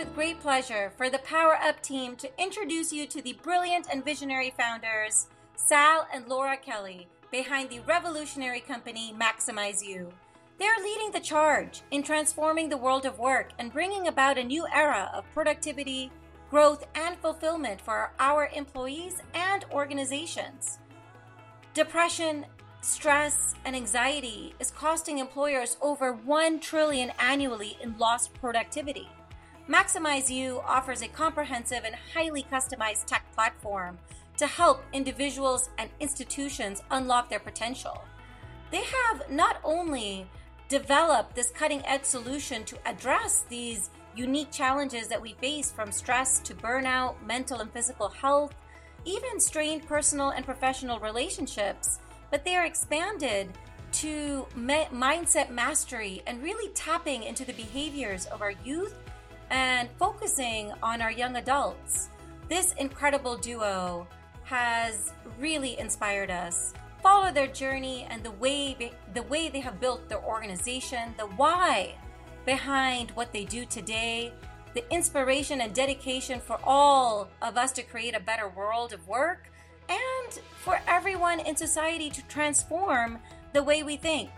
with great pleasure for the Power Up team to introduce you to the brilliant and visionary founders, Sal and Laura Kelly, behind the revolutionary company Maximize You. They're leading the charge in transforming the world of work and bringing about a new era of productivity, growth, and fulfillment for our employees and organizations. Depression, stress, and anxiety is costing employers over 1 trillion annually in lost productivity. Maximize offers a comprehensive and highly customized tech platform to help individuals and institutions unlock their potential. They have not only developed this cutting edge solution to address these unique challenges that we face from stress to burnout, mental and physical health, even strained personal and professional relationships, but they are expanded to mindset mastery and really tapping into the behaviors of our youth and focusing on our young adults. This incredible duo has really inspired us. Follow their journey and the way the way they have built their organization, the why behind what they do today, the inspiration and dedication for all of us to create a better world of work, and for everyone in society to transform the way we think.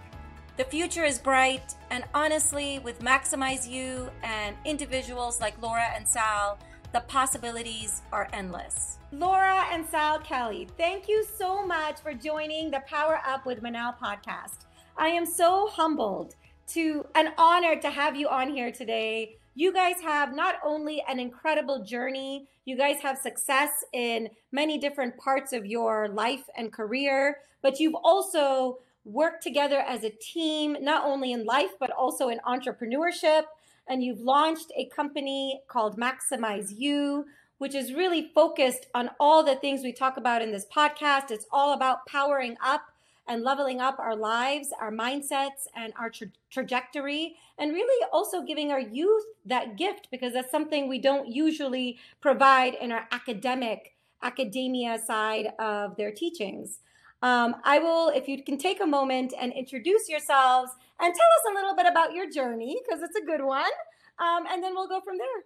The future is bright, and honestly, with Maximize You and individuals like Laura and Sal, the possibilities are endless. Laura and Sal Kelly, thank you so much for joining the Power Up with Manal podcast. I am so humbled to and honored to have you on here today. You guys have not only an incredible journey, you guys have success in many different parts of your life and career, but you've also work together as a team, not only in life, but also in entrepreneurship. And you've launched a company called Maximize You, which is really focused on all the things we talk about in this podcast. It's all about powering up and leveling up our lives, our mindsets, and our tra- trajectory, and really also giving our youth that gift because that's something we don't usually provide in our academic academia side of their teachings. Um, I will, if you can take a moment and introduce yourselves and tell us a little bit about your journey, because it's a good one. Um, and then we'll go from there.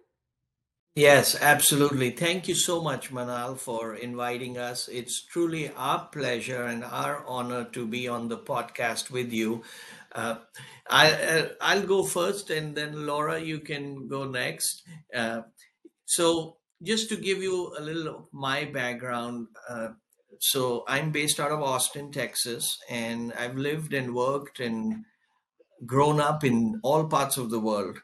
Yes, absolutely. Thank you so much, Manal, for inviting us. It's truly our pleasure and our honor to be on the podcast with you. Uh, I, uh, I'll go first, and then Laura, you can go next. Uh, so, just to give you a little of my background, uh, so I'm based out of Austin, Texas, and I've lived and worked and grown up in all parts of the world.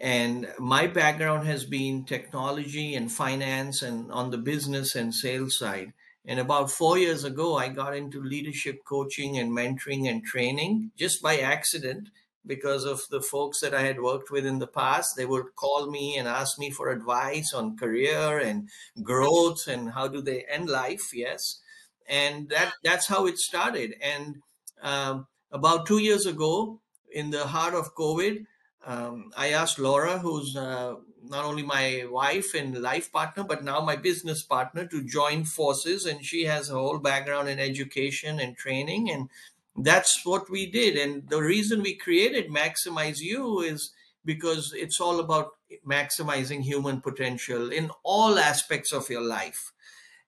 And my background has been technology and finance and on the business and sales side. And about four years ago, I got into leadership coaching and mentoring and training just by accident because of the folks that I had worked with in the past. They would call me and ask me for advice on career and growth and how do they end life. Yes and that that's how it started. And um, about two years ago, in the heart of COVID, um, I asked Laura, who's uh, not only my wife and life partner, but now my business partner, to join forces. And she has a whole background in education and training. And that's what we did. And the reason we created Maximize You is because it's all about maximizing human potential in all aspects of your life.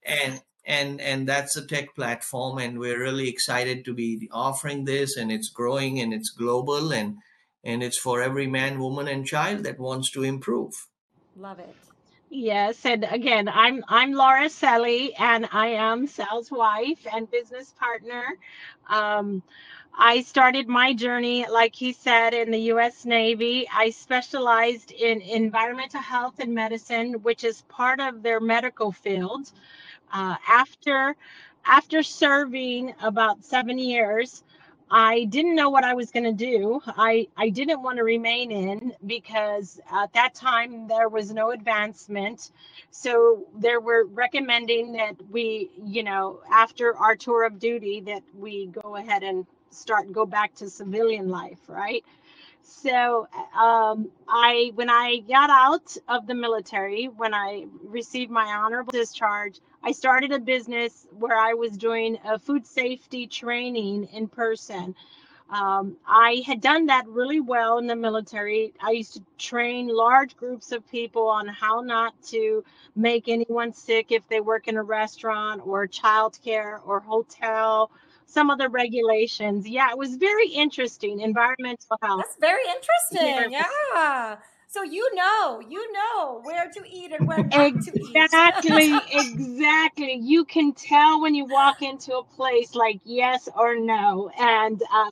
And and and that's a tech platform and we're really excited to be offering this and it's growing and it's global and and it's for every man woman and child that wants to improve love it yes and again i'm i'm laura Kelly and i am sal's wife and business partner um, I started my journey, like he said, in the US Navy. I specialized in environmental health and medicine, which is part of their medical field. Uh, after after serving about seven years, I didn't know what I was going to do. I, I didn't want to remain in because at that time there was no advancement. So they were recommending that we, you know, after our tour of duty, that we go ahead and start go back to civilian life, right? So um, I, when I got out of the military, when I received my honorable discharge, I started a business where I was doing a food safety training in person. Um, I had done that really well in the military. I used to train large groups of people on how not to make anyone sick if they work in a restaurant or childcare or hotel, some of the regulations. Yeah, it was very interesting. Environmental health. That's very interesting. Yes. Yeah. So you know, you know where to eat and where not exactly, to eat. Exactly, exactly. You can tell when you walk into a place like yes or no. And uh,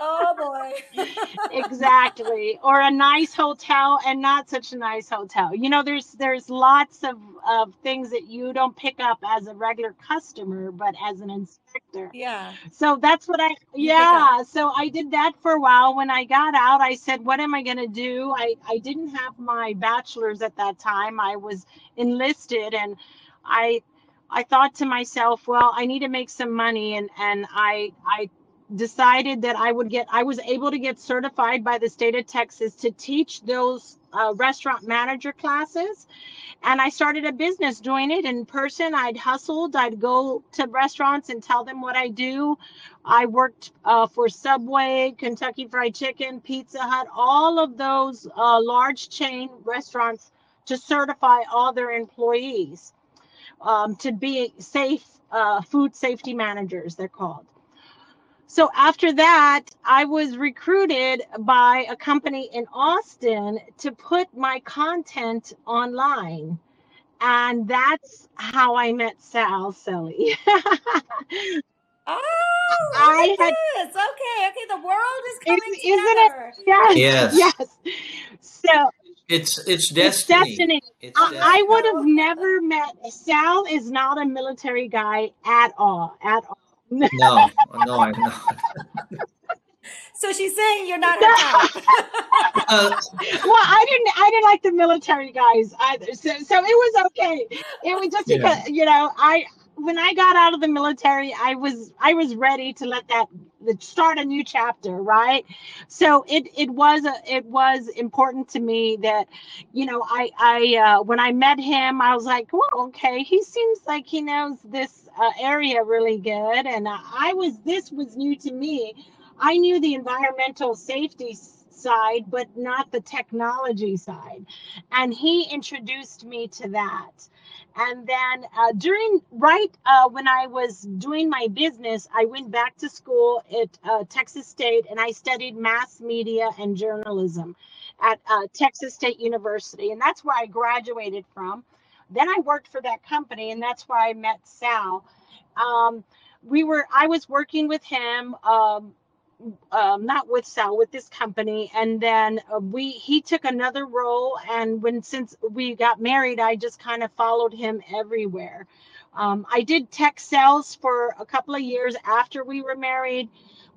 oh boy. Exactly. Or a nice hotel and not such a nice hotel. You know there's there's lots of of things that you don't pick up as a regular customer but as an inspector. Yeah. So that's what i yeah. So i did that for a while. When i got out i said what am i going to do? I i didn't have my bachelor's at that time. I was enlisted and i I thought to myself, well, I need to make some money, and and I I decided that I would get, I was able to get certified by the state of Texas to teach those uh, restaurant manager classes. And I started a business doing it in person. I'd hustled, I'd go to restaurants and tell them what I do. I worked uh, for Subway, Kentucky Fried Chicken, Pizza Hut, all of those uh, large chain restaurants to certify all their employees um, to be safe uh, food safety managers, they're called. So after that, I was recruited by a company in Austin to put my content online. And that's how I met Sal Kelly. oh, I had, this. okay, okay. The world is coming is, together. Isn't it? Yes, yes. Yes. So it's it's destiny. It's destiny. It's destiny. I, I would have never met Sal is not a military guy at all. At all no, no, I'm not. So she's saying you're not her type. uh, well, I didn't. I didn't like the military guys either. So, so it was okay. It was just because yeah. you know I when I got out of the military, I was I was ready to let that start a new chapter, right? So it it was a, it was important to me that, you know, I I uh, when I met him, I was like, well, okay, he seems like he knows this uh, area really good, and I was this was new to me. I knew the environmental safety side, but not the technology side, and he introduced me to that. And then uh, during right uh, when I was doing my business, I went back to school at uh, Texas State and I studied mass media and journalism at uh, Texas State University, and that's where I graduated from. Then I worked for that company, and that's where I met Sal. Um, we were I was working with him. Um, um, not with Sal, with this company, and then uh, we he took another role. And when since we got married, I just kind of followed him everywhere. Um, I did tech sales for a couple of years after we were married,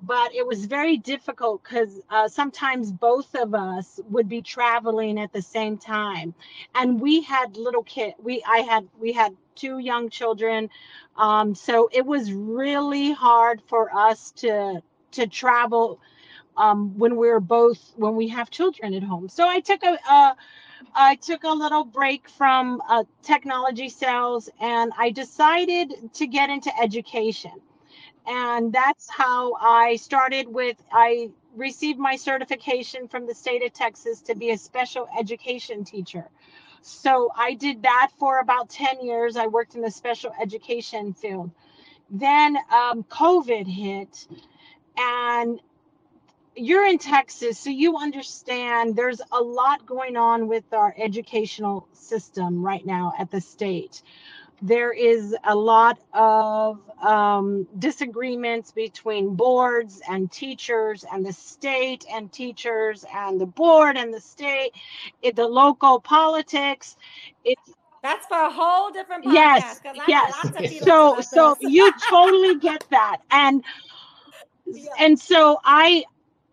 but it was very difficult because uh, sometimes both of us would be traveling at the same time, and we had little kid. We I had we had two young children, um, so it was really hard for us to to travel um, when we're both when we have children at home. So I took a, a I took a little break from uh, technology sales and I decided to get into education. And that's how I started with I received my certification from the state of Texas to be a special education teacher. So I did that for about 10 years. I worked in the special education field. Then um, COVID hit and you're in Texas, so you understand there's a lot going on with our educational system right now at the state. There is a lot of um, disagreements between boards and teachers, and the state and teachers, and the board and the state, it, the local politics. It's that's for a whole different podcast. Yes, yes. So, so you totally get that, and and so I,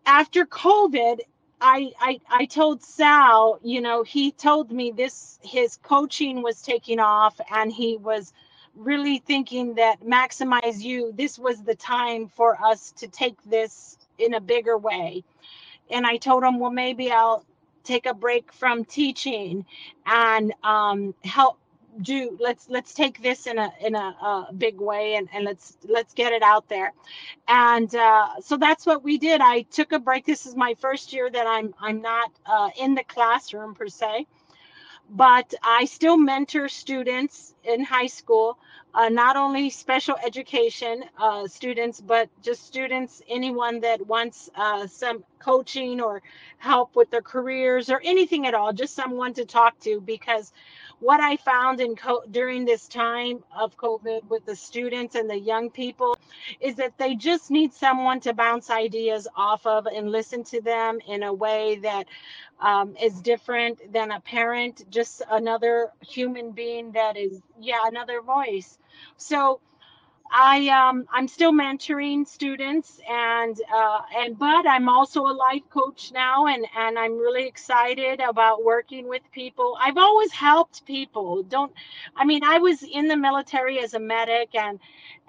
after COVID, I, I I told Sal, you know, he told me this his coaching was taking off and he was really thinking that maximize you this was the time for us to take this in a bigger way. And I told him, well maybe I'll take a break from teaching and um, help do let's let's take this in a in a, big way and, and let's let's get it out there and uh, so that's what we did i took a break this is my first year that i'm i'm not uh, in the classroom per se but i still mentor students in high school uh, not only special education uh, students, but just students, anyone that wants uh, some coaching or help with their careers or anything at all, just someone to talk to. Because what I found in co- during this time of COVID with the students and the young people is that they just need someone to bounce ideas off of and listen to them in a way that um, is different than a parent, just another human being that is, yeah, another voice. So I um, I'm still mentoring students and uh, and but I'm also a life coach now and and I'm really excited about working with people. I've always helped people. Don't I mean I was in the military as a medic and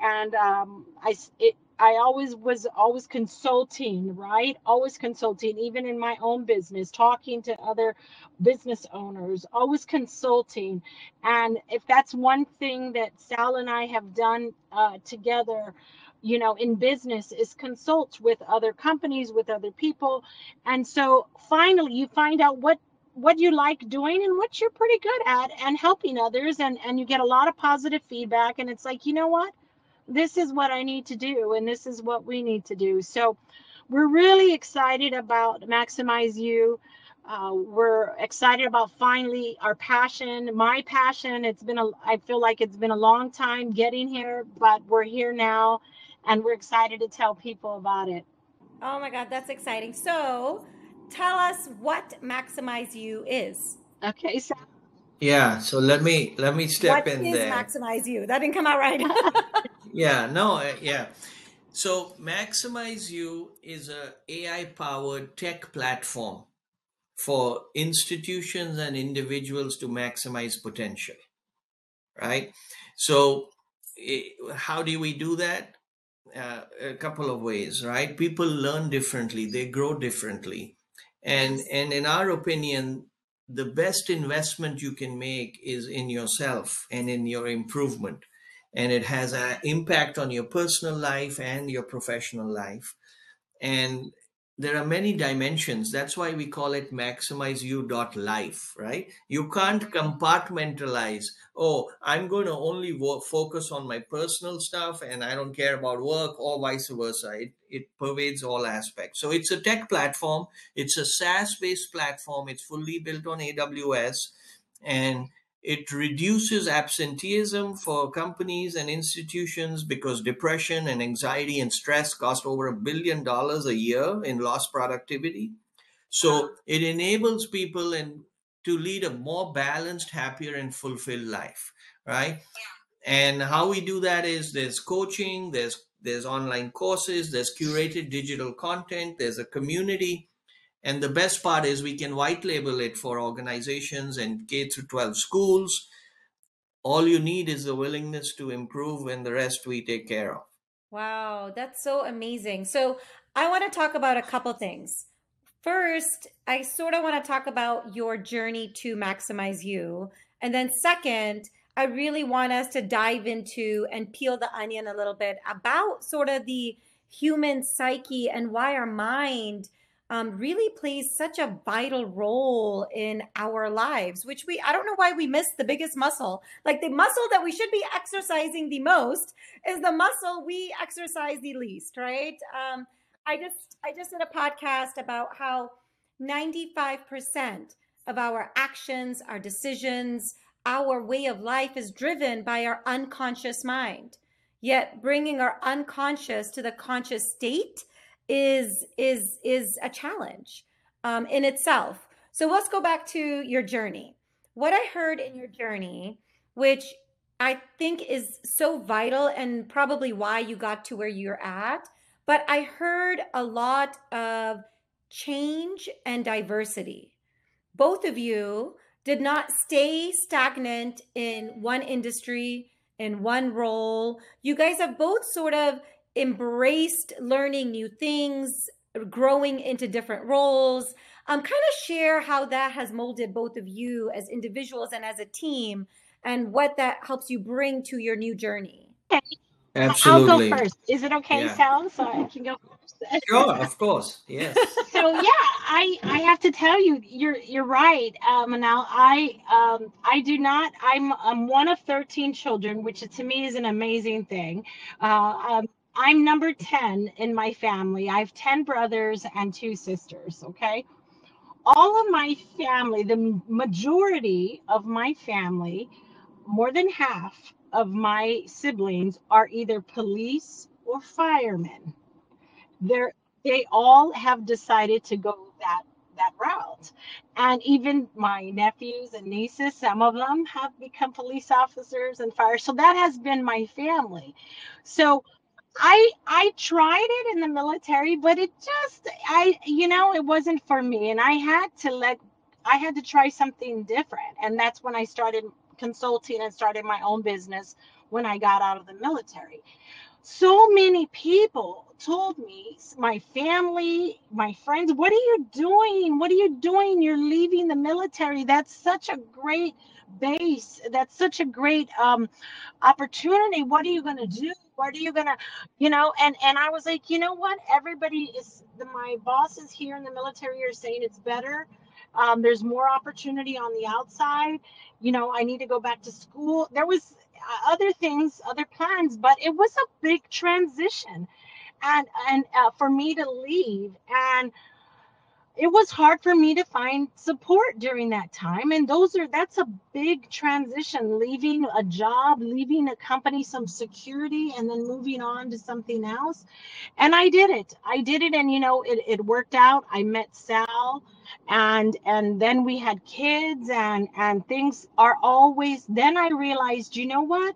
and um, I it, I always was always consulting, right? Always consulting, even in my own business, talking to other business owners, always consulting. And if that's one thing that Sal and I have done uh, together, you know, in business is consult with other companies, with other people. And so finally you find out what what you like doing and what you're pretty good at and helping others and and you get a lot of positive feedback and it's like you know what this is what I need to do and this is what we need to do. So we're really excited about Maximize You. Uh, we're excited about finally our passion, my passion. It's been a, I feel like it's been a long time getting here, but we're here now and we're excited to tell people about it. Oh my God, that's exciting. So tell us what Maximize You is. Okay, so yeah, so let me let me step what in is there. Maximize You? That didn't come out right. Yeah, no, uh, yeah. So Maximize You is a AI powered tech platform for institutions and individuals to maximize potential, right? So eh, how do we do that? Uh, a couple of ways, right? People learn differently, they grow differently. And and in our opinion, the best investment you can make is in yourself and in your improvement. And it has an impact on your personal life and your professional life. And there are many dimensions. That's why we call it maximize you dot life right? You can't compartmentalize oh i'm going to only wo- focus on my personal stuff and i don't care about work or vice versa. It, it pervades all aspects. So it's a tech platform. It's a saas based platform. It's fully built on aws and it reduces absenteeism for companies and institutions because depression and anxiety and stress cost over a billion dollars a year in lost productivity. So it enables people and to lead a more balanced, happier, and fulfilled life, right? And how we do that is there's coaching, there's there's online courses, there's curated digital content, there's a community, and the best part is we can white label it for organizations and K through 12 schools. All you need is the willingness to improve, and the rest we take care of. Wow, that's so amazing. So, I want to talk about a couple things. First, I sort of want to talk about your journey to maximize you. And then, second, I really want us to dive into and peel the onion a little bit about sort of the human psyche and why our mind um, really plays such a vital role in our lives, which we, I don't know why we miss the biggest muscle. Like the muscle that we should be exercising the most is the muscle we exercise the least, right? Um, I just, I just did a podcast about how 95% of our actions, our decisions, our way of life is driven by our unconscious mind. Yet bringing our unconscious to the conscious state is is is a challenge um, in itself. So let's go back to your journey. What I heard in your journey, which I think is so vital and probably why you got to where you're at, but I heard a lot of change and diversity. Both of you did not stay stagnant in one industry, in one role. You guys have both sort of embraced learning new things, growing into different roles. Um, kind of share how that has molded both of you as individuals and as a team, and what that helps you bring to your new journey. Okay. Absolutely. I'll go first. Is it okay, Yeah. Sal? So I can go first. Sure, of course. Yes. so yeah, I I have to tell you, you're you're right, uh, Manal. I um I do not. I'm I'm one of thirteen children, which to me is an amazing thing. Uh, um, I'm number ten in my family. I have ten brothers and two sisters. Okay, all of my family, the majority of my family, more than half of my siblings are either police or firemen they're they all have decided to go that that route and even my nephews and nieces some of them have become police officers and fire so that has been my family so i i tried it in the military but it just i you know it wasn't for me and i had to let i had to try something different and that's when i started consulting and started my own business when i got out of the military. So many people told me my family my friends what are you doing? What are you doing? You're leaving the military. That's such a great base. That's such a great um opportunity. What are you going to do? What are you going to you know and and i was like you know what? Everybody is the, my bosses here in the military are saying it's better. Um, there's more opportunity on the outside. You know i need to go back to school. There was uh, other things, other plans, but it was a big transition, and and uh, for me to leave, and it was hard for me to find support during that time. And those are that's a big transition, leaving a job, leaving a company, some security, and then moving on to something else. And I did it. I did it, and you know, it it worked out. I met Sal and and then we had kids and and things are always then i realized you know what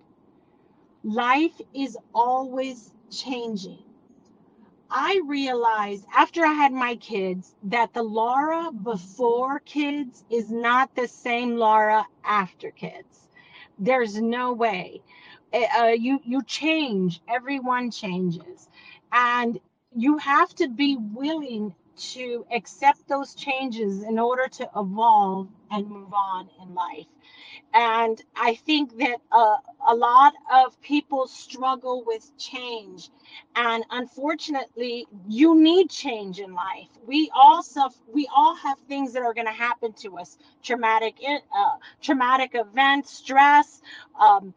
life is always changing i realized after i had my kids that the laura before kids is not the same laura after kids there's no way uh, you you change everyone changes and you have to be willing to accept those changes in order to evolve and move on in life. And I think that uh, a lot of people struggle with change. And unfortunately, you need change in life. We all suffer, we all have things that are going to happen to us traumatic, uh, traumatic events, stress, um,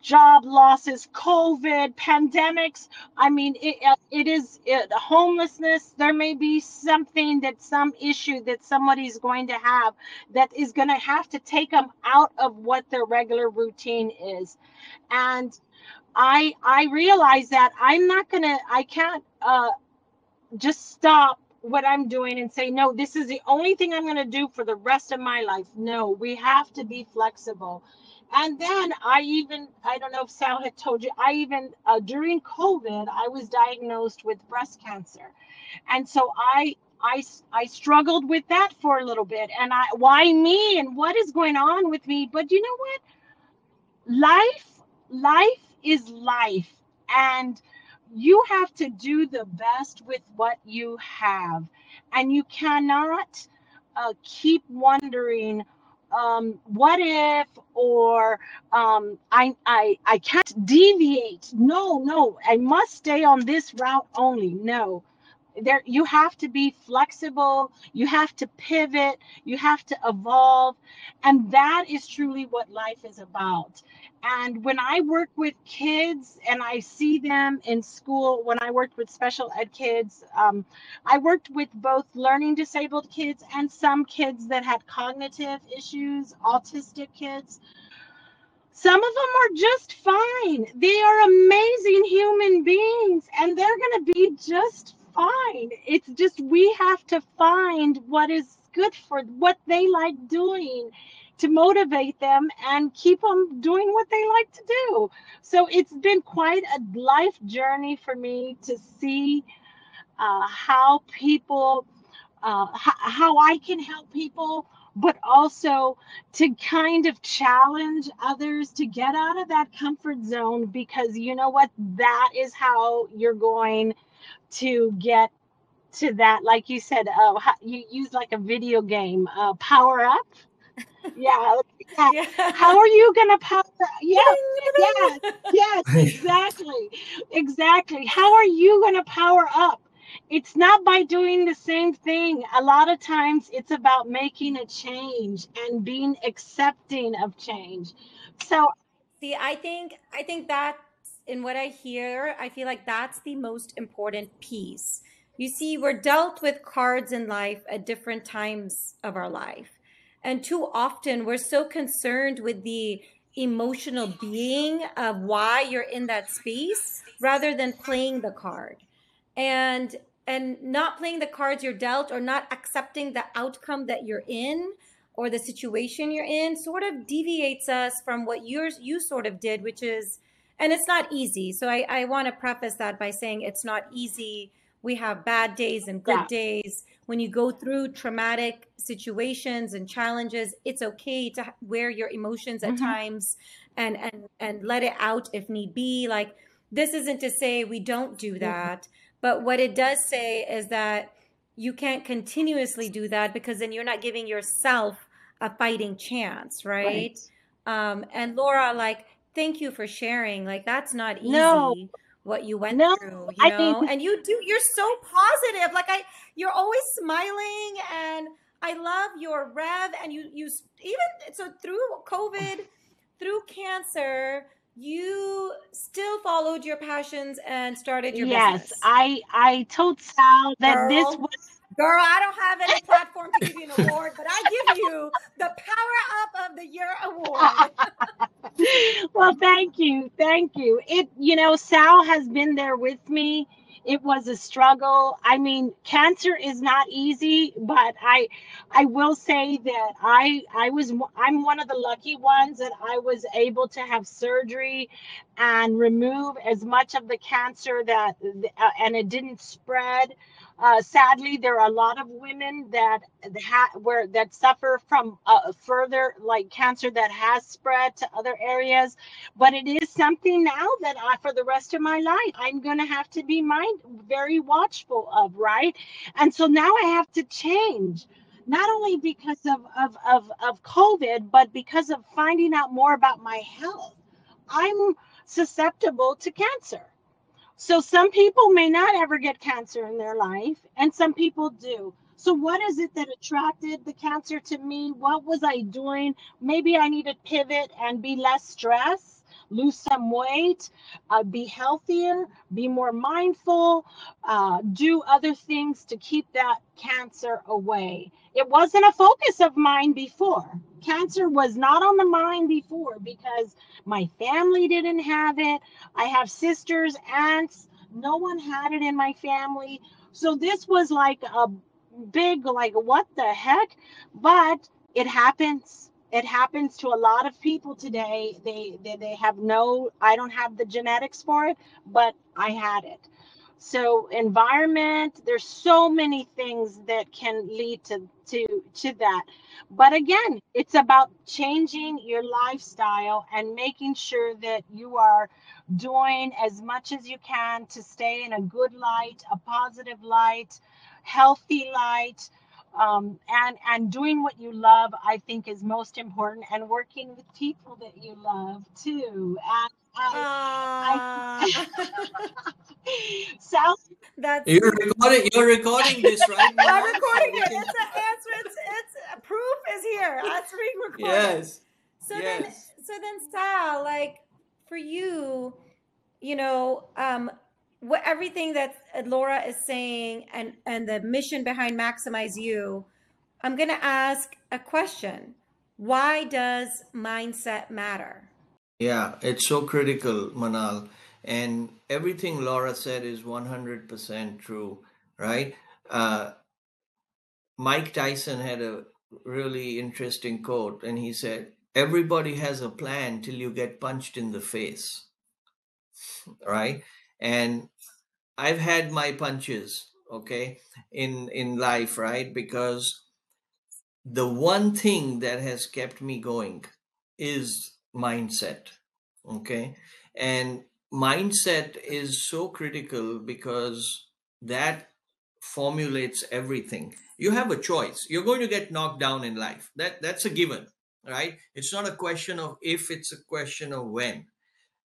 job losses, COVID, pandemics. I mean, it, uh, it is it, homelessness. There may be something that some issue that somebody's going to have that is going to have to take them out of what their regular routine is. And I I realize that I'm not to I can't uh just stop what I'm doing and say, no, this is the only thing I'm to do for the rest of my life. No, we have to be flexible. And then I even, I don't know if Sal had told you, I even, uh, during COVID, I was diagnosed with breast cancer. And so I, I, I struggled with that for a little bit. And I, why me and what is going on with me? But you know what? Life, life is life. And you have to do the best with what you have. And you cannot uh, keep wondering, um, what if, or um, I, I, I can't deviate. No, no, I must stay on this route only. No, there you have to be flexible. You have to pivot. You have to evolve. And that is truly what life is about. And when i work with kids and i see them in school when i worked with special ed kids um, i worked with both learning disabled kids and some kids that had cognitive issues autistic kids. Some of them are just fine. They are amazing human beings and they're going to be just fine. It's just we have to find what is good for what they like doing to motivate them and keep them doing what they like to do. So it's been quite a life journey for me to see uh, how people, uh, h- how I can help people, but also to kind of challenge others to get out of that comfort zone because you know what? That is how you're going to get to that like you said uh, you use like a video game uh, power up yeah, yeah. How are you gonna power? Yeah, yeah, yes, exactly, exactly. How are you gonna power up? It's not by doing the same thing. A lot of times, it's about making a change and being accepting of change. So, see, I think I think that in what I hear, I feel like that's the most important piece. You see, we're dealt with cards in life at different times of our life. And too often we're so concerned with the emotional being of why you're in that space rather than playing the card. And and not playing the cards you're dealt or not accepting the outcome that you're in or the situation you're in sort of deviates us from what yours you sort of did, which is and it's not easy. So I, I want to preface that by saying it's not easy. We have bad days and good yeah. days. When you go through traumatic situations and challenges, it's okay to wear your emotions at mm-hmm. times and and and let it out if need be. Like this isn't to say we don't do mm-hmm. that, mm-hmm. but what it does say is that you can't continuously do that because then you're not giving yourself a fighting chance, right? right. Um, and Laura, like thank you for sharing. Like that's not easy. No. What you went no, through, you know, and you do. You're so positive. Like I, you're always smiling, and I love your rev. And you, you even so through COVID, through cancer, you still followed your passions and started your yes, business. I I told Sal that Girl. this was Girl, I don't have any platform to give you an award, but I give you the Power Up of the Year award. well, thank you. Thank you. It, you know, Sal has been there with me. It was a struggle. I mean, cancer is not easy, but I I will say that I I was I'm one of the lucky ones that I was able to have surgery and remove as much of the cancer that uh, and it didn't spread uh, sadly, there are a lot of women that ha- where that suffer from uh, further like cancer that has spread to other areas. But it is something now that I, for the rest of my life, I'm going to have to be mind very watchful of, right? And so now I have to change not only because of, of, of, of COVID, but because of finding out more about my health. I'm susceptible to cancer. So some people may not ever get cancer in their life, and some people do. So what is it that attracted the cancer to me? What was I doing? Maybe I need to pivot and be less stressed, lose some weight, uh, be healthier, be more mindful, uh, do other things to keep that cancer away. It wasn't a focus of mine before. Cancer was not on the mind before because my family didn't have it. I have sisters, aunts. No one had it in my family. So this was like a big, like, what the heck? But it happens. It happens to a lot of people today. They, they they have no. I don't have the genetics for it, but I had it. So environment, there's so many things that can lead to to to that. But again, it's about changing your lifestyle and making sure that you are doing as much as you can to stay in a good light, a positive light, healthy light. Um, and and doing what you love, I think, is most important, and working with people that you love too. And I, I, South. That's you're recording. You're recording this right now. I'm recording it. It's an answer. It's, it's proof is here. That's being recorded. Yes. So yes. then, so then, Sal, like for you, you know, um, what everything that Laura is saying and and the mission behind Maximize You, I'm going to ask a question. Why does mindset matter? Yeah, it's so critical, Manal. And everything Laura said is 100% true, right? Uh, Mike Tyson had a really interesting quote, and he said, Everybody has a plan till you get punched in the face, right? And I've had my punches, okay, in in life, right? Because the one thing that has kept me going is mindset, okay? And mindset is so critical because that formulates everything. You have a choice. You're going to get knocked down in life. That that's a given, right? It's not a question of if, it's a question of when.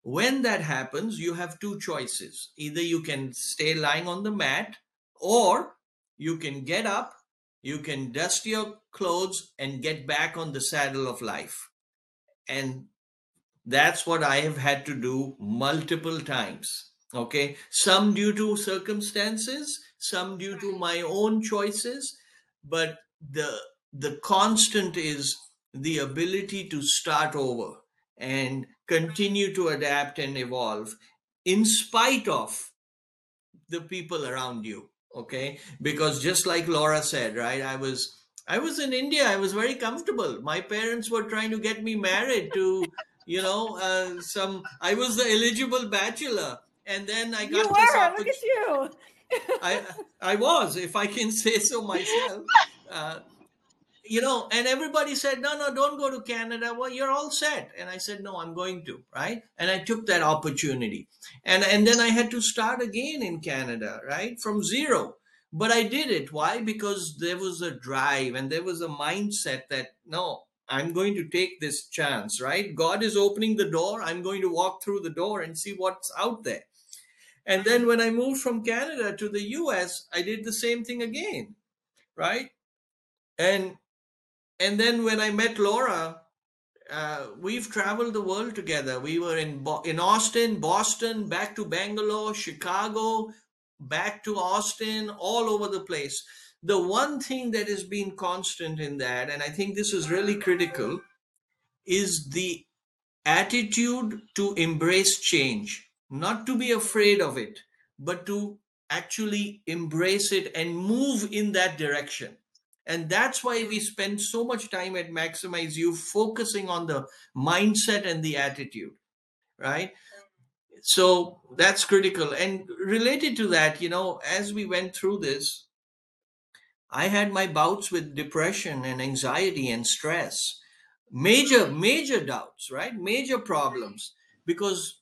When that happens, you have two choices. Either you can stay lying on the mat or you can get up, you can dust your clothes and get back on the saddle of life. And that's what I have had to do multiple times. Okay. Some due to circumstances, some due to my own choices, but the the constant is the ability to start over and continue to adapt and evolve in spite of the people around you okay? Because just like laura said right i was i was in india i was very comfortable. My parents were trying to get me married to you know uh, some i was the eligible bachelor. And then i got you were look at you. I i was if i can say so myself. Uh, you know, and everybody said, no, no, don't go to Canada. Well, you're all set. And I said, no, I'm going to, right? And I took that opportunity. And, and then I had to start again in Canada, right? From zero. But I did it. Why? Because there was a drive and there was a mindset that, no, I'm going to take this chance, right? God is opening the door. I'm going to walk through the door and see what's out there. And then when I moved from Canada to the US, I did the same thing again, right? And and then when I met Laura, uh, we've traveled the world together. We were in Bo- in Austin, Boston, back to Bangalore, Chicago, back to Austin, all over the place. The one thing that has been constant in that, and I think this is really critical, is the attitude to embrace change, not to be afraid of it, but to actually embrace it and move in that direction and that's why we spend so much time at Maximize You focusing on the mindset and the attitude, right? So that's critical. And related to that, you know, as we went through this, I had my bouts with depression and anxiety and stress. Major, major doubts, right? Major problems because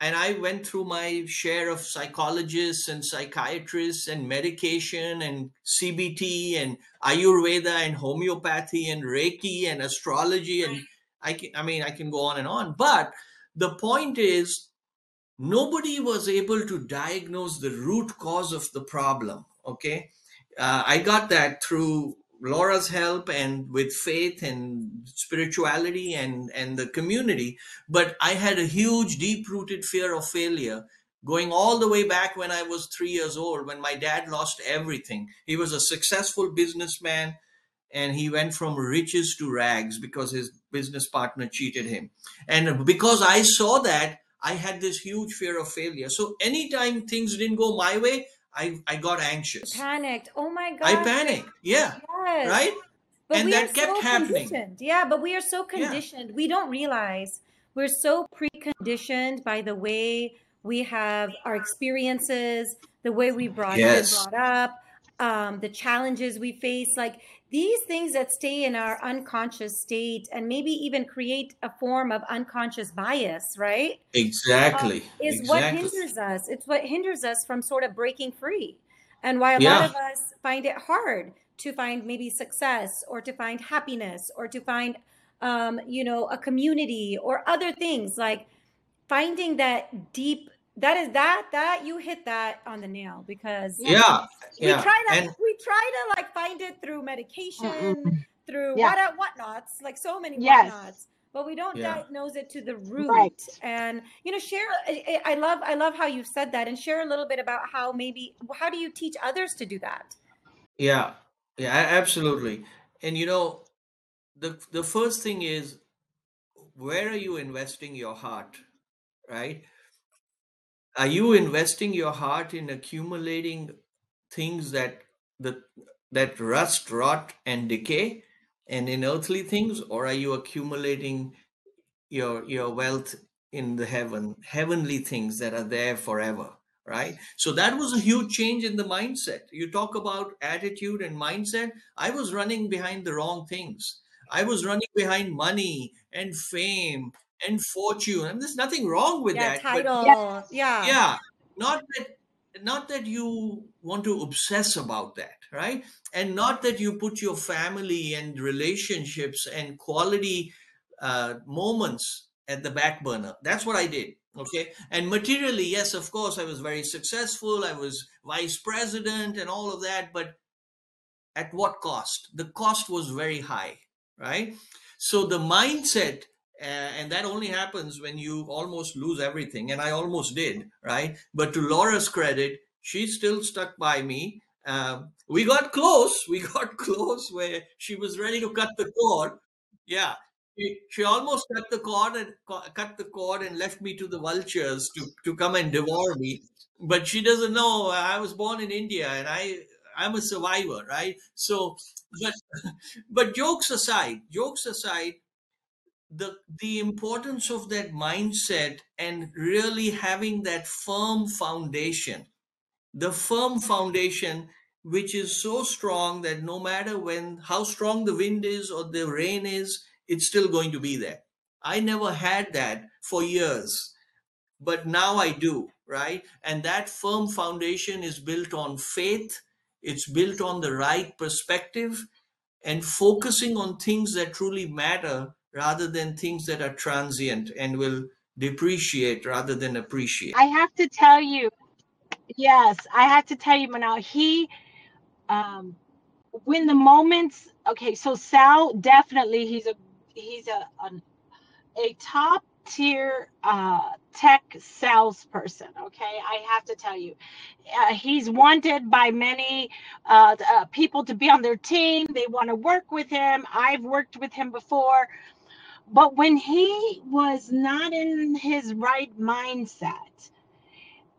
and I went through my share of psychologists and psychiatrists and medication and CBT and Ayurveda and homeopathy and Reiki and astrology and I can, I mean I can go on and on. But the point is nobody was able to diagnose the root cause of the problem okay? Uh, I got that through Laura's help and with faith and spirituality and, and the community. But I had a huge, deep rooted fear of failure going all the way back when I was three years old, when my dad lost everything. He was a successful businessman and he went from riches to rags because his business partner cheated him. And because I saw that, I had this huge fear of failure. So anytime things didn't go my way, I, I got anxious. Panicked. Oh my god. I panicked. Yeah. Yes. Right? But and we that are kept so happening. conditioned. Yeah, but we are so Yeah. conditioned. We don't realize we're so preconditioned by the way we have our experiences, the way we brought Yes. brought up, um, the challenges we face. Like these things that stay in our unconscious state and maybe even create a form of unconscious bias, right? um, Exactly. is what hinders us. It's what hinders us from sort of breaking free. And why a lot of us find it hard to find maybe success or to find happiness or to find, um, you know, a community or other things like finding that deep. That is that that you hit that on the nail because Yeah. we Yeah. try to And we try to like find it through medication, Mm-mm. through Yeah. what whatnots, like so many Yes. whatnots, but we don't Yeah. diagnose it to the root. Right. And you know, share. I, I love I love how you said that, and share a little bit about how maybe how do you teach others to do that? yeah. Yeah, absolutely. And you know, the the first thing is where are you investing your heart, right? Are you investing your heart in accumulating things that the that rust, rot, and decay, and in earthly things, or are you accumulating your your wealth in the heaven, heavenly things that are there forever? Right. So that was a huge change in the mindset. You talk about attitude and mindset. I was running behind the wrong things. I was running behind money and fame and fortune, and there's nothing wrong with Yeah, that. But. Yeah. yeah not that not that you want to obsess about that right and not that you put your family and relationships and quality uh, moments at the back burner that's what i did okay and materially yes of course i was very successful i was vice president and all of that but at what cost the cost was very high right so the mindset and that only happens when you almost lose everything and i almost did right? But to laura's credit she still stuck by me. Um, we got close we got close where she was ready to cut the cord. Yeah she, she almost cut the cord and cut the cord and left me to the vultures to, to come and devour me. But she doesn't know i was born in india and i i'm a survivor right? So but but jokes aside jokes aside the the importance of that mindset and really having that firm foundation. The firm foundation which is so strong that no matter when how strong the wind is or the rain is it's still going to be there. I never had that for years but now i do right? And that firm foundation is built on faith. It's built on the right perspective and focusing on things that truly matter rather than things that are transient and will depreciate rather than appreciate. I have to tell you, yes, I have to tell you, Manal, he, um, when the moments, okay, so Sal definitely, he's a, he's a, a, a top tier uh, tech salesperson. Okay, I have to tell you, uh, he's wanted by many uh, uh, people to be on their team. They want to work with him. I've worked with him before. But when he was not in his right mindset,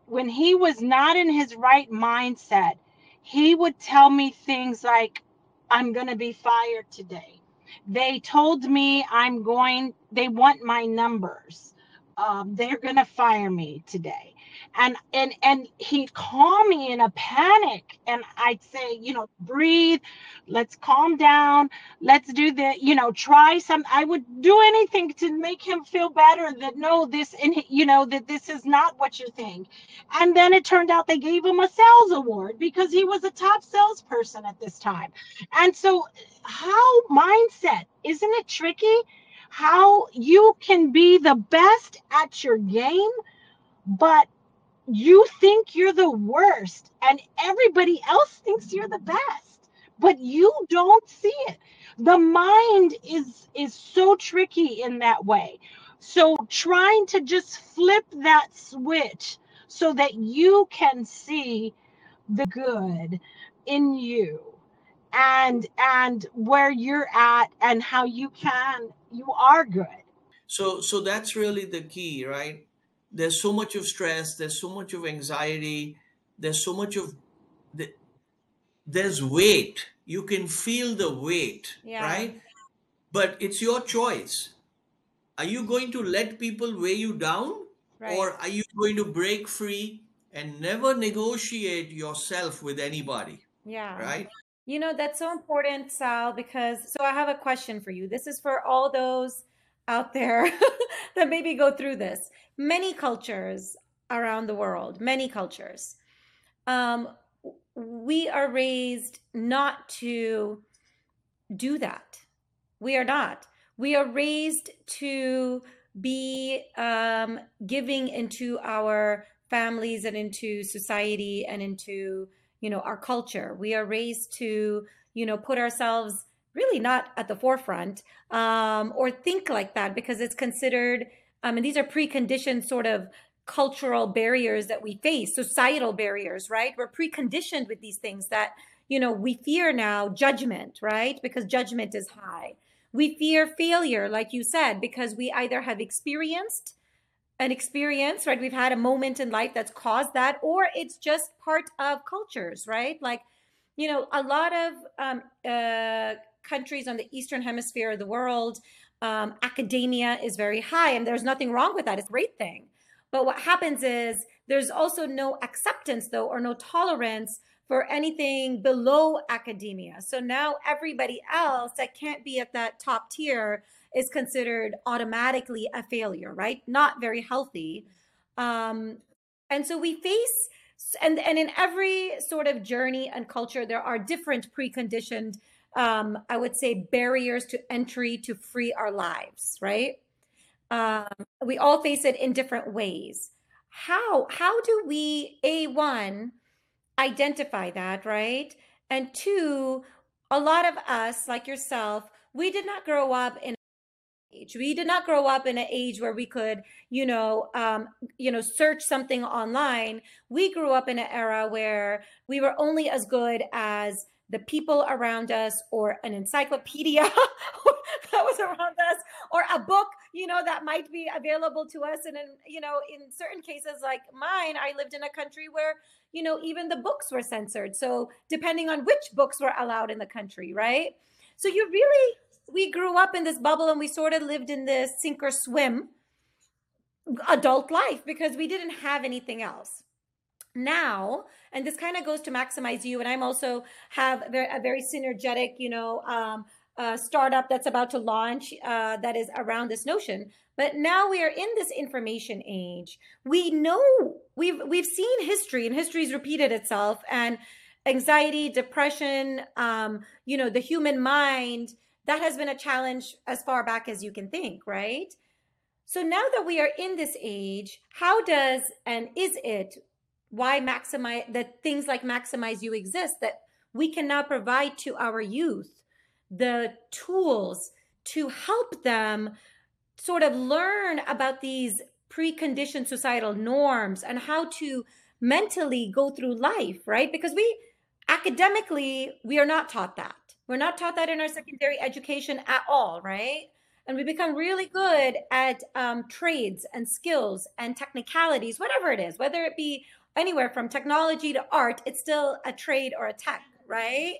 when he was not in his right mindset, he would tell me things like, I'm going to be fired today. They told me I'm going, they want my numbers. Um, they're going to fire me today and and and he'd call me in a panic and i'd say you know breathe let's calm down let's do the you know try some i would do anything to make him feel better that no this and you know that this is not what you think. And then it turned out they gave him a sales award because he was a top salesperson at this time. And so how mindset isn't it tricky? How you can be the best at your game but you think you're the worst and everybody else thinks you're the best but you don't see it. The mind is is so tricky in that way. So trying to just flip that switch so that you can see the good in you and and where you're at and how you can you are good. So so that's really the key right there's so much of stress there's so much of anxiety there's so much of the, there's weight. You can feel the weight yeah. right? But it's your choice. Are you going to let people weigh you down? Right. or are you going to break free and never negotiate yourself with anybody? Yeah. Right? You know that's so important sal because so i have a question for you. This is for all those out there that maybe go through this. Many cultures around the world, many cultures, um, we are raised not to do that. We are not. We are raised to be um, giving into our families and into society and into you know our culture. We are raised to you know put ourselves really not at the forefront um, or think like that because it's considered, um, and these are preconditioned sort of cultural barriers that we face, societal barriers, right? We're preconditioned with these things that, you know, we fear now judgment, right? Because judgment is high. We fear failure, like you said, because we either have experienced an experience, right? We've had a moment in life that's caused that, or it's just part of cultures, right? Like, you know, a lot of um, uh, countries on the eastern hemisphere of the world, um, academia is very high, and there's nothing wrong with that. It's a great thing. But what happens is there's also no acceptance, though, or no tolerance for anything below academia. So now everybody else that can't be at that top tier is considered automatically a failure, right? Not very healthy. Um, and so we face and and in every sort of journey and culture there are different preconditioned um, i would say barriers to entry to free our lives right um, we all face it in different ways how how do we a one identify that right and two a lot of us like yourself we did not grow up in age. We did not grow up in an age where we could, you know, um, you know, search something online. We grew up in an era where we were only as good as the people around us or an encyclopedia that was around us or a book you know that might be available to us. And in you know in certain cases like mine i lived in a country where you know even the books were censored. So depending on which books were allowed in the country right? So you really we grew up in this bubble and we sort of lived in this sink or swim adult life because we didn't have anything else now and this kind of goes to MaximizeU and i'm also have a very synergetic you know um, startup that's about to launch uh, that is around this notion but now we are in this information age we know we've we've seen history and history's repeated itself and anxiety depression um, you know the human mind that has been a challenge as far back as you can think, right? So now that we are in this age, how does and is it why maximize that things like MaximizeU exist that we can now provide to our youth the tools to help them sort of learn about these preconditioned societal norms and how to mentally go through life, right? Because we academically we are not taught that we're not taught that in our secondary education at all, right? And we become really good at um, trades and skills and technicalities, whatever it is, whether it be anywhere from technology to art, it's still a trade or a tech, right?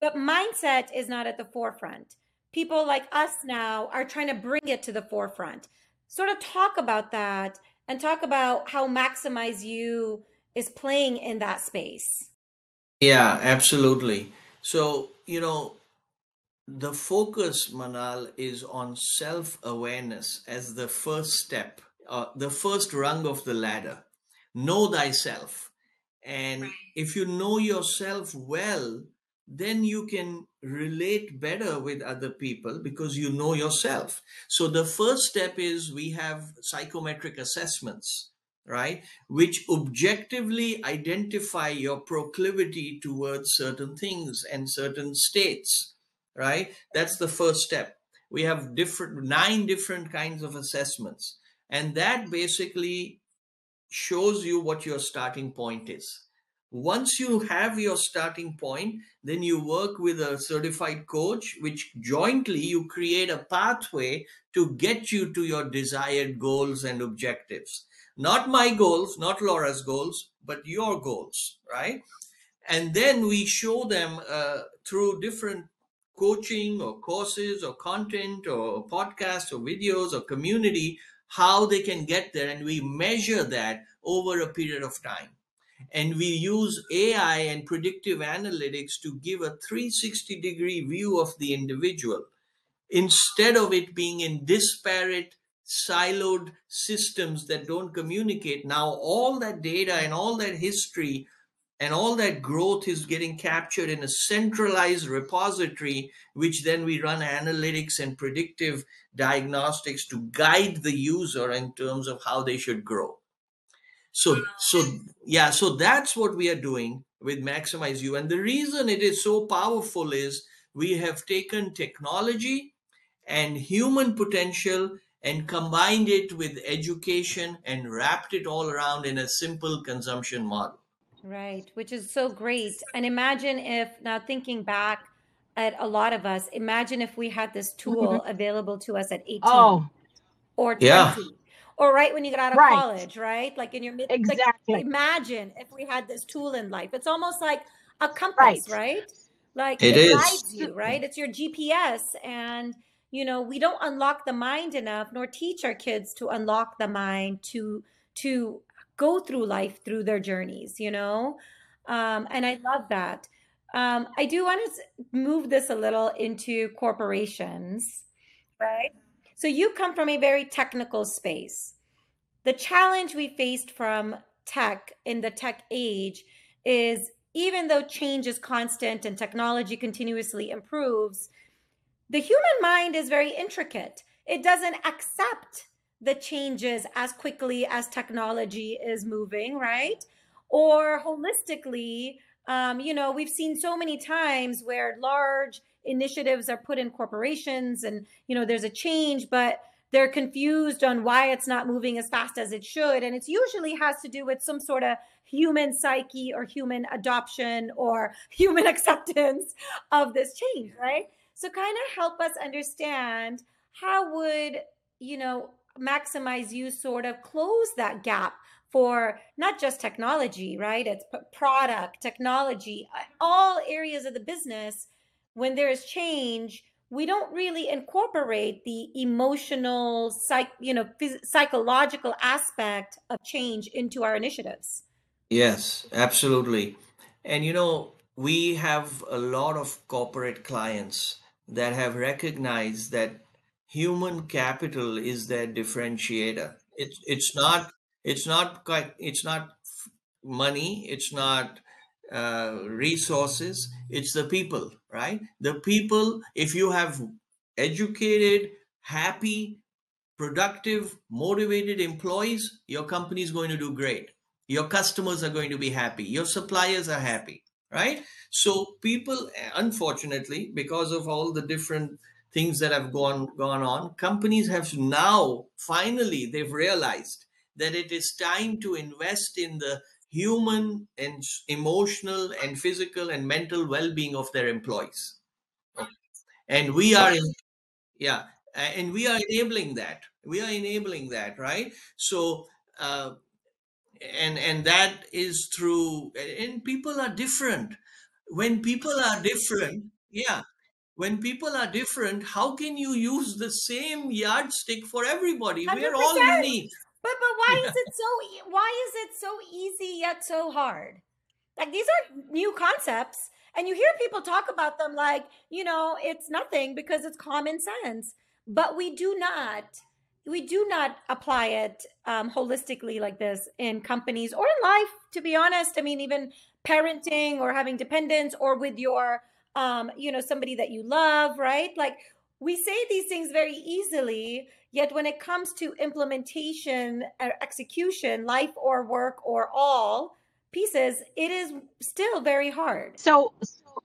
But mindset is not at the forefront. People like us now are trying to bring it to the forefront. Sort of talk about that and talk about how MaximizeU is playing in that space. Yeah, absolutely. So, you know, the focus, Manal, is on self awareness as the first step, uh, the first rung of the ladder. Know thyself. And if you know yourself well, then you can relate better with other people because you know yourself. So the first step is we have psychometric assessments right? Which objectively identify your proclivity towards certain things and certain states, right? That's the first step. We have different nine different kinds of assessments, and that basically shows you what your starting point is. Once you have your starting point, then you work with a certified coach, which jointly you create a pathway to get you to your desired goals and objectives not my goals, not Laura's goals, but your goals, right? And then we show them uh, through different coaching or courses or content or podcasts or videos or community how they can get there. And we measure that over a period of time. And we use AI and predictive analytics to give a 360 degree view of the individual instead of it being in disparate siloed systems that don't communicate. Now, all that data and all that history and all that growth is getting captured in a centralized repository, which then we run analytics and predictive diagnostics to guide the user in terms of how they should grow. So, so yeah, so that's what we are doing with MaximizeU. And the reason it is so powerful is we have taken technology and human potential and combined it with education and wrapped it all around in a simple consumption model. Right, which is so great. And imagine if, now thinking back at a lot of us, imagine if we had this tool mm-hmm. available to us at 18 oh. or 20. Yeah. Or right when you got out of right. college, right? Like in your mid exactly. Like, imagine if we had this tool in life. It's almost like a compass, right? right? Like it, it guides you, right? It's your GPS and you know we don't unlock the mind enough nor teach our kids to unlock the mind to to go through life through their journeys you know? Um, and i love that. Um, i do want to move this a little into corporations right? So you come from a very technical space. The challenge we faced from tech in the tech age is even though change is constant and technology continuously improves, the human mind is very intricate. It doesn't accept the changes as quickly as technology is moving, right? Or holistically, um, you know, we've seen so many times where large initiatives are put in corporations and, you know, there's a change, but they're confused on why it's not moving as fast as it should. And it usually has to do with some sort of human psyche or human adoption or human acceptance of this change, right? So kind of help us understand how would, you know, MaximizeU sort of close that gap for not just technology, right? It's product, technology, all areas of the business. When there is change, we don't really incorporate the emotional, psych, you know, phys- psychological aspect of change into our initiatives. Yes, absolutely. And you know, we have a lot of corporate clients that have recognized that human capital is their differentiator. It's it's not it's not it's not money, it's not uh, resources, it's the people, right? The people, if you have educated, happy, productive, motivated employees, your company is going to do great. Your customers are going to be happy. Your suppliers are happy, right? So people, unfortunately, because of all the different things that have gone gone on, companies have now finally they've realized that it is time to invest in the human and emotional and physical and mental well-being of their employees. And we are in yeah and we are enabling that. We are enabling that right? So uh, and and that is through and people are different. When people are different yeah when people are different how can you use the same yardstick for everybody 100%. we're all unique but but why is it so why is it so easy yet so hard? Like these are new concepts and you hear people talk about them like, you know, it's nothing because it's common sense. But we do not we do not apply it um, holistically like this in companies or in life to be honest i mean even parenting or having dependents or with your um, you know somebody that you love right like we say these things very easily Yet when it comes to implementation or execution, life or work or all pieces, it is still very hard. So,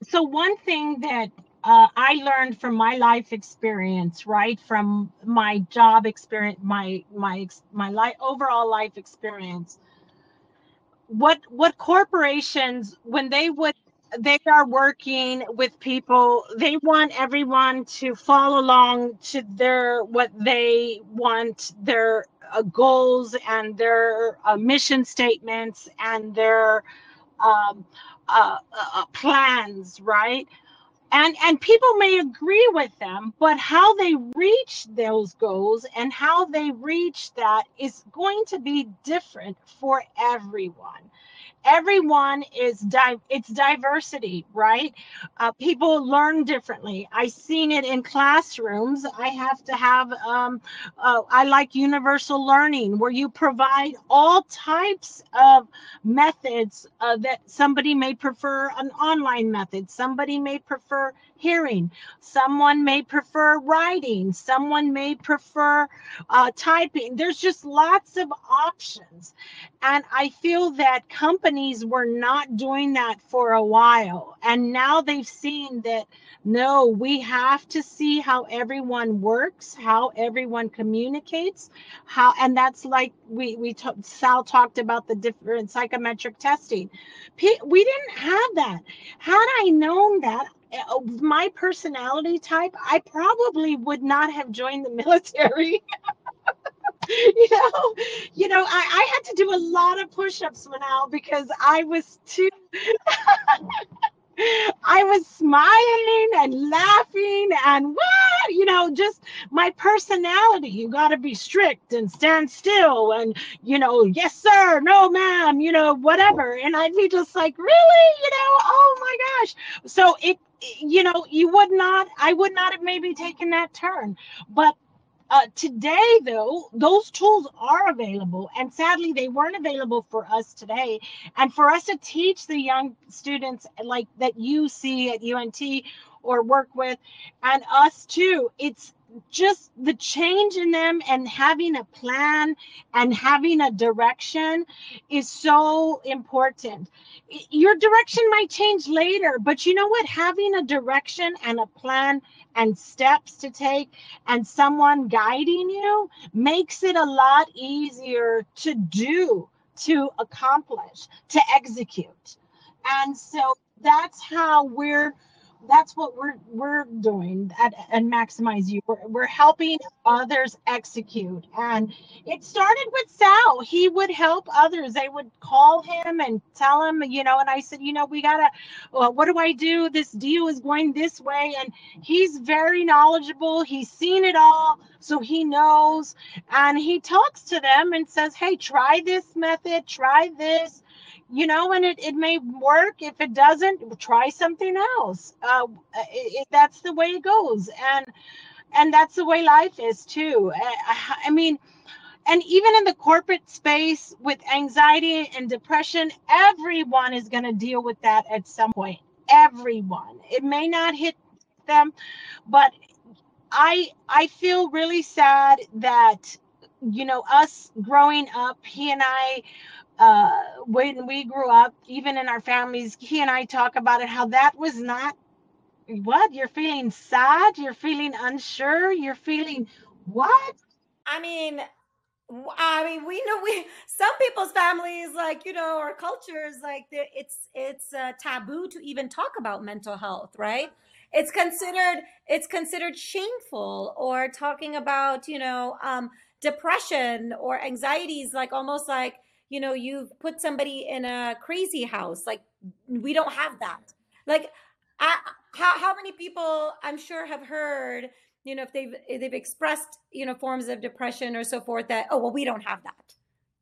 so one thing that uh, I learned from my life experience, right, from my job experience, my my my life overall life experience. What what corporations when they would they are working with people. They want everyone to follow along to their what they want their uh, goals and their uh, mission statements and their um, uh, uh plans right? And and people may agree with them but how they reach those goals and how they reach that is going to be different for everyone everyone is di- it's diversity right? Uh, people learn differently. I've seen it in classrooms. I have to have um, uh, i like universal learning where you provide all types of methods uh, that somebody may prefer an online method somebody may prefer hearing someone may prefer writing someone may prefer uh, typing there's just lots of options and i feel that companies were not doing that for a while. And now they've seen that no, we have to see how everyone works, how everyone communicates, how, and that's like we, we, t- Sal talked about the different psychometric testing. We didn't have that. Had I known that, Uh, my personality type, I probably would not have joined the military. you know, you know, I, I had to do a lot of push-ups now because I was too I was smiling and laughing and what, you know, just my personality. You got to be strict and stand still and, you know, yes, sir, no, ma'am, you know, whatever. And I'd be just like, really, you know, oh my gosh. So it, you know, you would not, I would not have maybe taken that turn. But Uh, today, though, those tools are available, and sadly, they weren't available for us today. And for us to teach the young students like that you see at UNT or work with, and us too, it's just the change in them and having a plan and having a direction is so important. Your direction might change later, but you know what? Having a direction and a plan and steps to take and someone guiding you makes it a lot easier to do, to accomplish, to execute. And so that's how we're that's what we're we're doing at and MaximizeU. We're, we're helping others execute. And it started with sal. He would help others. They would call him and tell him you know and i said you know we gotta well, what do i do? This deal is going this way. And he's very knowledgeable. He's seen it all so he knows. And he talks to them and says hey try this method try this you know, and it, it may work. If it doesn't, try something else. Uh, it, it, that's the way it goes, and and that's the way life is too. I, I mean, and even in the corporate space with anxiety and depression, everyone is going to deal with that at some point. Everyone. It may not hit them, but I I feel really sad that you know us growing up. He and I uh, when we grew up, even in our families, he and I talk about it, how that was not what you're feeling sad, you're feeling unsure, you're feeling what? I mean, I mean, we know we some people's families, like you know, or cultures, like it's it's uh, taboo to even talk about mental health, right? It's considered it's considered shameful, or talking about you know um, depression or anxieties, like almost like you know you've put somebody in a crazy house like we don't have that. Like I, how, how many people i'm sure have heard you know if they've if they've expressed you know forms of depression or so forth that oh well we don't have that.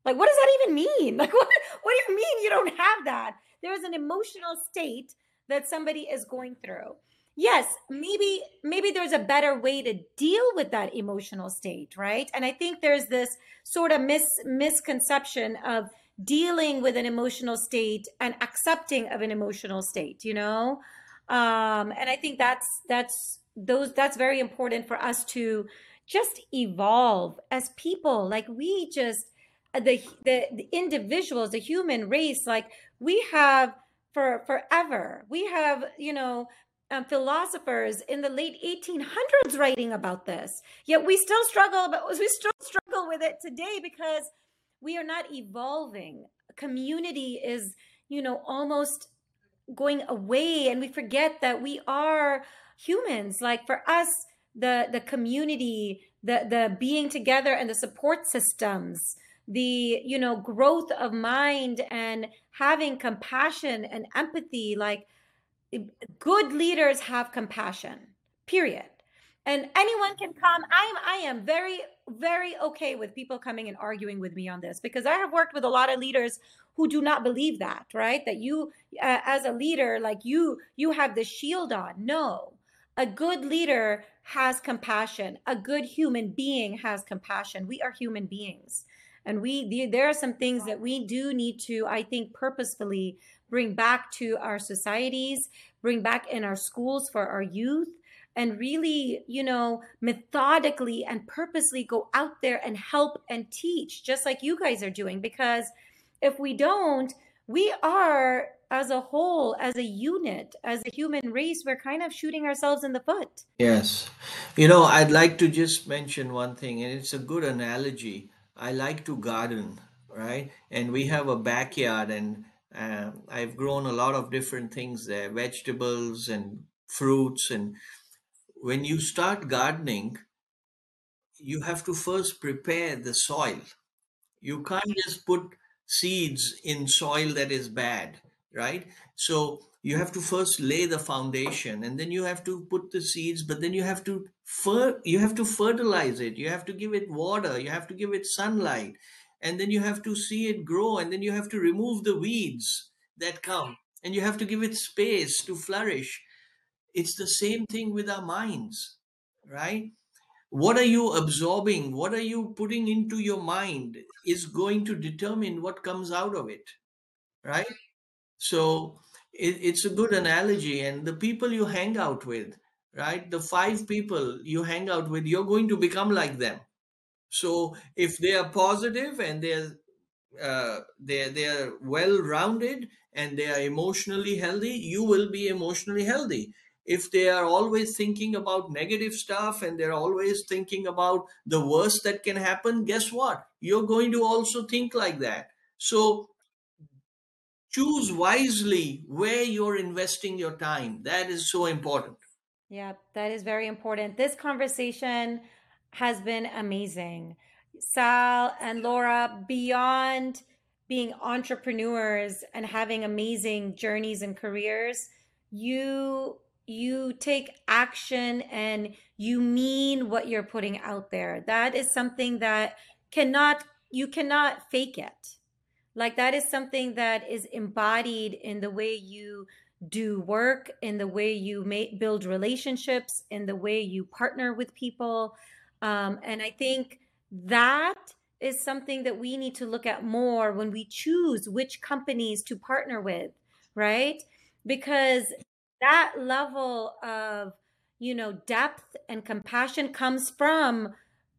Like what does that even mean? Like what, what do you mean you don't have that? There's an emotional state that somebody is going through yes maybe maybe there's a better way to deal with that emotional state right? And i think there's this sort of mis misconception of dealing with an emotional state and accepting of an emotional state you know? Um and i think that's that's those that's very important for us to just evolve as people. Like we just the the, the individuals the human race like we have for forever. We have you know um, philosophers in the late 1800s writing about this. Yet we still struggle, but we still struggle with it today because we are not evolving. Community is, you know, almost going away, and we forget that we are humans. Like for us, the the community, the the being together, and the support systems the you know growth of mind and having compassion and empathy like good leaders have compassion period. And anyone can come. I'm i am very very okay with people coming and arguing with me on this because i have worked with a lot of leaders who do not believe that right? That you uh, as a leader like you you have the shield on. No. A good leader has compassion. A good human being has compassion. We are human beings. And we there are some things that we do need to i think purposefully bring back to our societies, bring back in our schools for our youth, and really, you know, methodically and purposely go out there and help and teach, just like you guys are doing. Because if we don't, we are as a whole, as a unit, as a human race, we're kind of shooting ourselves in the foot. Yes. You know, I'd like to just mention one thing, and it's a good analogy. I like to garden, right? And we have a backyard, and uh, I've grown a lot of different things there, vegetables and fruits. And when you start gardening, you have to first prepare the soil. You can't just put seeds in soil that is bad, right? So you have to first lay the foundation and then you have to put the seeds but then you have to fer- you have to fertilize it you have to give it water you have to give it sunlight and then you have to see it grow and then you have to remove the weeds that come and you have to give it space to flourish. It's the same thing with our minds right? What are you absorbing? What are you putting into your mind is going to determine what comes out of it right? So it, it's a good analogy and the people you hang out with right? The five people you hang out with you're going to become like them so if they are positive and they're uh, they're they're well rounded and they are emotionally healthy you will be emotionally healthy if they are always thinking about negative stuff and they're always thinking about the worst that can happen, guess what? You're going to also think like that. So choose wisely where you're investing your time. That is so important. Yeah, that is very important. This conversation has been amazing. Sal and Laura, beyond being entrepreneurs and having amazing journeys and careers, you you take action and you mean what you're putting out there. That is something that cannot you cannot fake it. Like that is something that is embodied in the way you do work, in the way you make, build relationships, in the way you partner with people. Um, and I think that is something that we need to look at more when we choose which companies to partner with, right? Because that level of you know depth and compassion comes from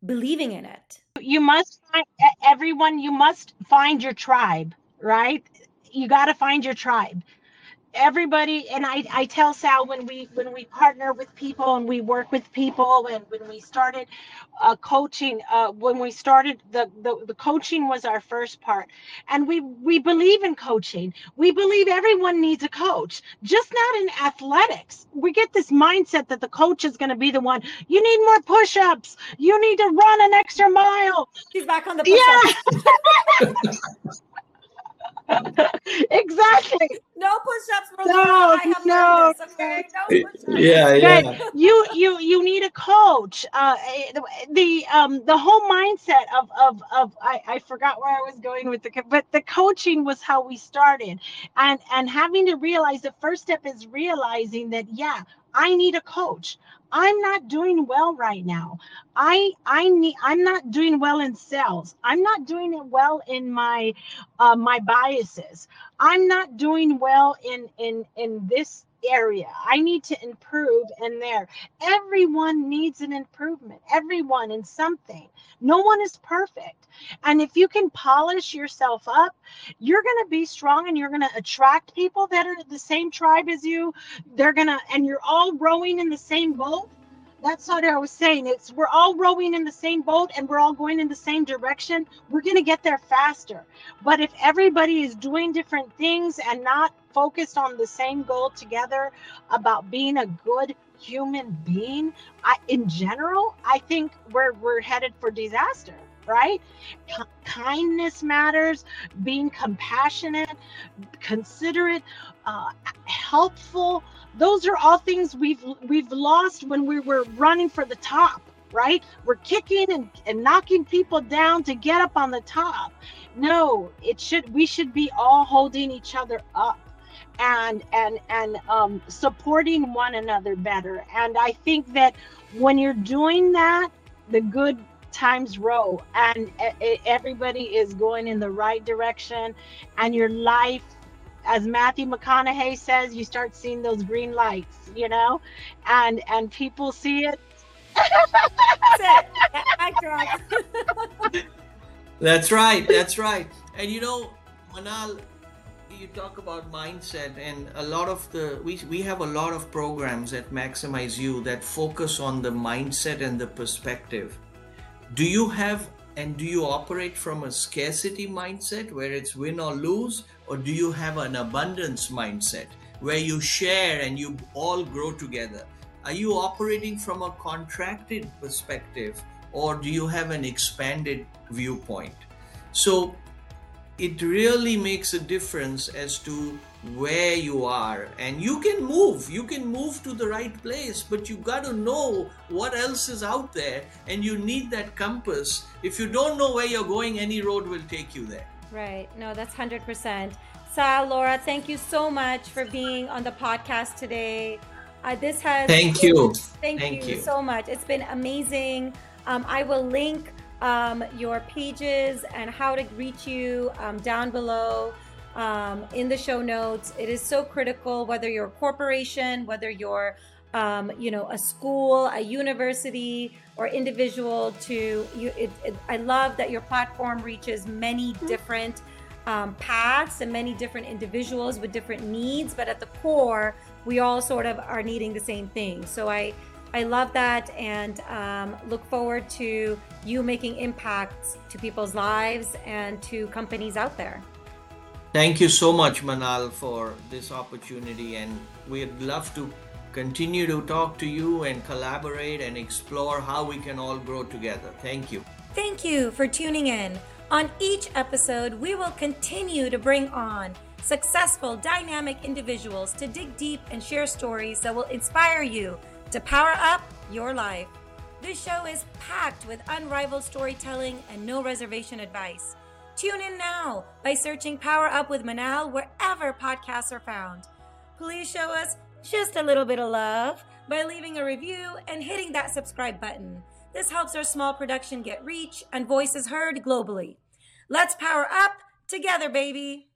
believing in it. You must find everyone you must find your tribe right? You got to find your tribe everybody and I, I tell sal when we when we partner with people and we work with people and when we started uh, coaching uh, when we started the, the the coaching was our first part. And we we believe in coaching. We believe everyone needs a coach just not in athletics. We get this mindset that the coach is going to be the one you need more push-ups. You need to run an extra mile. She's back on the push-ups. yeah. exactly. No push-ups for no, I have no. This, okay? no yeah, yeah. You you you need a coach. Uh, the um the whole mindset of of of I, I forgot where I was going with the but the coaching was how we started, and and having to realize the first step is realizing that yeah I need a coach. I'm not doing well right now. I I need I'm not doing well in sales. I'm not doing it well in my uh, my biases. I'm not doing well in in in this area. I need to improve in there. Everyone needs an improvement. Everyone in something. No one is perfect. And if you can polish yourself up, you're going to be strong and you're going to attract people that are the same tribe as you. They're going to, and you're all rowing in the same boat. That's what I was saying. It's we're all rowing in the same boat and we're all going in the same direction. We're going to get there faster. But if everybody is doing different things and not focused on the same goal together about being a good human being, I in general, I think we're we're headed for disaster right? kindness matters, being compassionate, considerate, uh, helpful. Those are all things we've we've lost when we were running for the top, right? We're kicking and, and knocking people down to get up on the top. No, it should we should be all holding each other up and and and um, supporting one another better. And I think that when you're doing that, the good times row and everybody is going in the right direction and your life as matthew mcconaughey says you start seeing those green lights you know? And and people see it. That's right that's right. And you know manal you talk about mindset and a lot of the we, we have a lot of programs at MaximizeU that focus on the mindset and the perspective. Do you have and do you operate from a scarcity mindset where it's win or lose or do you have an abundance mindset where you share and you all grow together? Are you operating from a contracted perspective or do you have an expanded viewpoint? So it really makes a difference as to where you are and you can move you can move to the right place but you got to know what else is out there and you need that compass if you don't know where you're going any road will take you there right no that's 100% sal laura thank you so much for being on the podcast today Uh, this has. Thank you. Thank, Thank you, you. so much. It's been amazing. Um, I will link um, your pages and how to reach you um, down below um, in the show notes. It is so critical whether you're a corporation, whether you're um, you know a school, a university, or individual. To you, it, it, I love that your platform reaches many different um, paths and many different individuals with different needs, but at the core, we all sort of are needing the same thing. So I I love that and um, look forward to you making impacts to people's lives and to companies out there. Thank you so much, Manal, for this opportunity, and we'd love to continue to talk to you and collaborate and explore how we can all grow together. Thank you. Thank you for tuning in. On each episode, we will continue to bring on successful, dynamic individuals to dig deep and share stories that will inspire you to power up your life. This show is packed with unrivaled storytelling and no reservation advice. Tune in now by searching Power Up with Manal wherever podcasts are found. Please show us just a little bit of love by leaving a review and hitting that subscribe button. This helps our small production get reach and voices heard globally. Let's power up together, baby.